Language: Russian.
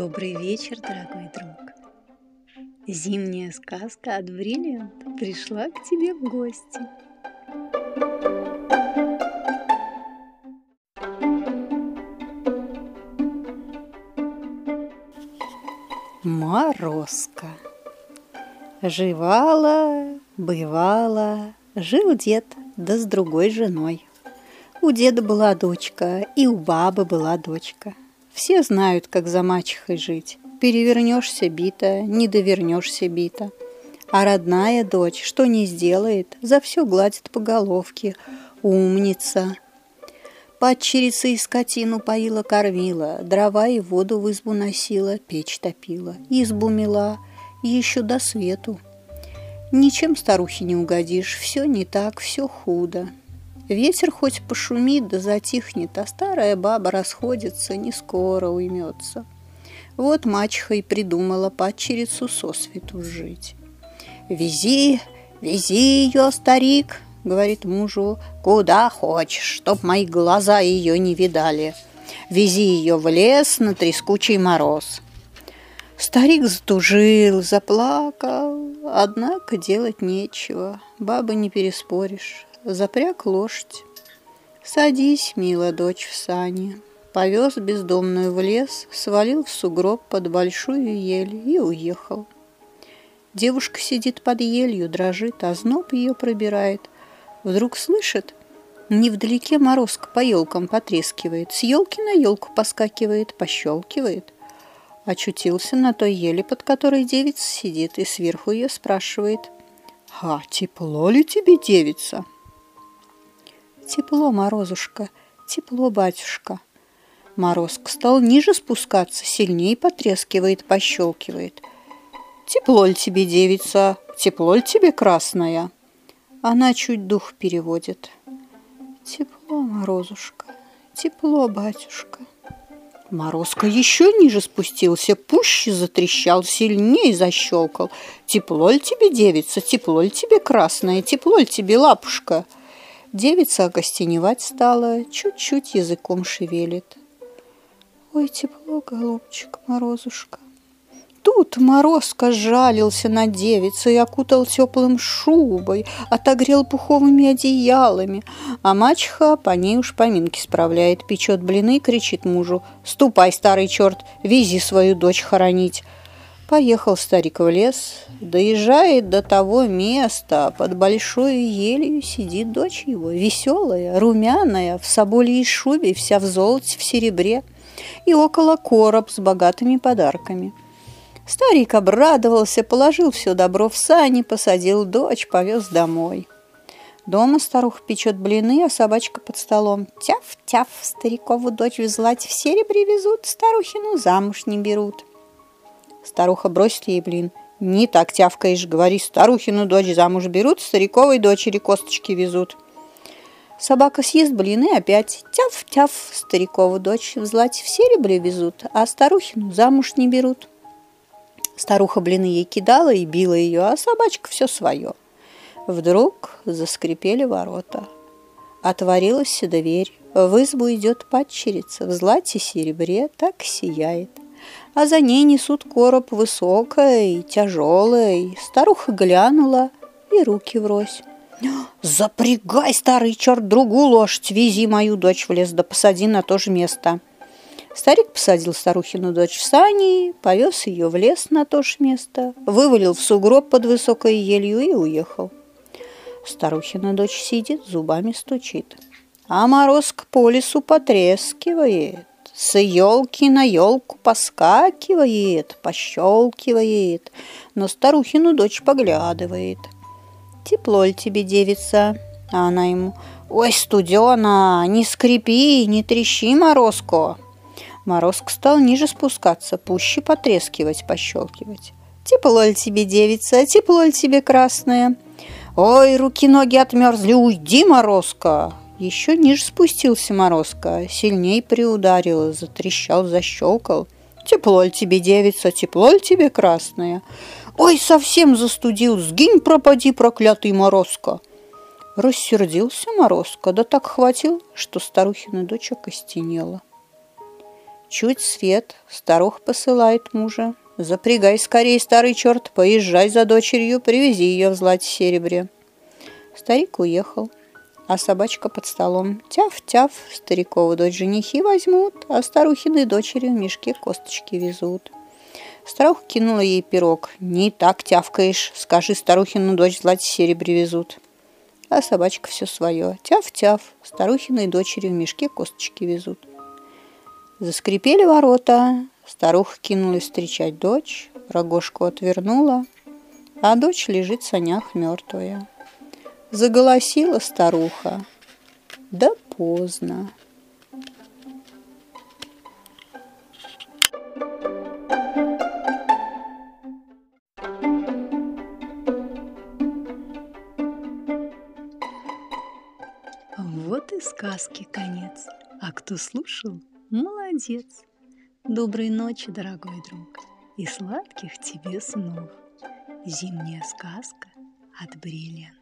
Добрый вечер, дорогой друг. Зимняя сказка от Бриллиант пришла к тебе в гости. Морозко. Живала, бывала, жил дед, да с другой женой. У деда была дочка, и у бабы была дочка. Все знают, как за мачехой жить. Перевернешься бита, не довернешься бита. А родная дочь, что не сделает, за все гладит по головке. Умница. Падчерица и скотину поила, кормила, дрова и воду в избу носила, печь топила, избу мела, еще до свету. Ничем старухе не угодишь, все не так, все худо. Ветер хоть пошумит да затихнет, а старая баба расходится, не скоро уймется. Вот мачеха и придумала падчерицу сосвету жить. «Вези, вези ее, старик!» — говорит мужу, — «куда хочешь, чтоб мои глаза ее не видали. Вези ее в лес на трескучий мороз». Старик затужил, заплакал, однако делать нечего, баба не переспоришь запряг лошадь. «Садись, мила дочь, в сани». Повез бездомную в лес, свалил в сугроб под большую ель и уехал. Девушка сидит под елью, дрожит, а зноб ее пробирает. Вдруг слышит, невдалеке морозка по елкам потрескивает, с елки на елку поскакивает, пощелкивает. Очутился на той еле, под которой девица сидит, и сверху ее спрашивает, «А тепло ли тебе, девица?» Тепло, Морозушка, тепло, батюшка. Морозка стал ниже спускаться, сильнее потрескивает, пощелкивает. Тепло ли тебе, девица, тепло ли тебе, красная? Она чуть дух переводит. Тепло, Морозушка, тепло, батюшка. Морозко еще ниже спустился, пуще затрещал, сильнее защелкал. Тепло ли тебе, девица, тепло ли тебе, красная, тепло ли тебе, лапушка? Девица окостеневать стала, чуть-чуть языком шевелит. Ой, тепло, голубчик, морозушка. Тут Морозко жалился на девицу и окутал теплым шубой, отогрел пуховыми одеялами, а мачеха по ней уж поминки справляет, печет блины и кричит мужу «Ступай, старый черт, вези свою дочь хоронить!» Поехал старик в лес, доезжает до того места, под большой елью сидит дочь его, веселая, румяная, в собольей шубе, вся в золоте, в серебре, и около короб с богатыми подарками. Старик обрадовался, положил все добро в сани, посадил дочь, повез домой. Дома старуха печет блины, а собачка под столом. Тяф-тяф, старикову дочь в злате в серебре везут, старухину замуж не берут. Старуха бросит ей блин. Не так тявкаешь, говори, старухину дочь замуж берут, стариковой дочери косточки везут. Собака съест блины опять. Тяв-тяв, старикову дочь в злате в серебре везут, а старухину замуж не берут. Старуха блины ей кидала и била ее, а собачка все свое. Вдруг заскрипели ворота. Отворилась дверь. В избу идет падчерица, в злате серебре так сияет а за ней несут короб высокой, тяжелый. Старуха глянула и руки врозь. «Запрягай, старый черт, другую лошадь, вези мою дочь в лес, да посади на то же место». Старик посадил старухину дочь в сани, повез ее в лес на то же место, вывалил в сугроб под высокой елью и уехал. Старухина дочь сидит, зубами стучит, а морозка по лесу потрескивает с елки на елку поскакивает, пощелкивает, но старухину дочь поглядывает. «Тепло ли тебе, девица?» А она ему «Ой, студена, не скрипи, не трещи, Морозко!» Морозко стал ниже спускаться, пуще потрескивать, пощелкивать. «Тепло ли тебе, девица, тепло ли тебе, красная?» «Ой, руки-ноги отмерзли, уйди, Морозко!» Еще ниже спустился Морозко, сильней приударил, затрещал, защелкал. «Тепло ли тебе, девица, тепло ли тебе, красная?» «Ой, совсем застудил, сгинь, пропади, проклятый Морозко!» Рассердился Морозко, да так хватил, что старухина дочь окостенела. Чуть свет, старух посылает мужа. Запрягай скорей, старый черт, поезжай за дочерью, привези ее в злате серебре. Старик уехал, а собачка под столом. Тяв-тяв, старикову дочь женихи возьмут, а старухины дочери в мешке косточки везут. Старуха кинула ей пирог. «Не так тявкаешь, скажи, старухину дочь в злате серебре везут». А собачка все свое. Тяв-тяв, старухиной дочери в мешке косточки везут. Заскрипели ворота, старуха кинулась встречать дочь, рогожку отвернула, а дочь лежит в санях мертвая. Заголосила старуха. Да поздно. Вот и сказки конец. А кто слушал, молодец. Доброй ночи, дорогой друг, и сладких тебе снов. Зимняя сказка от Бриллиант.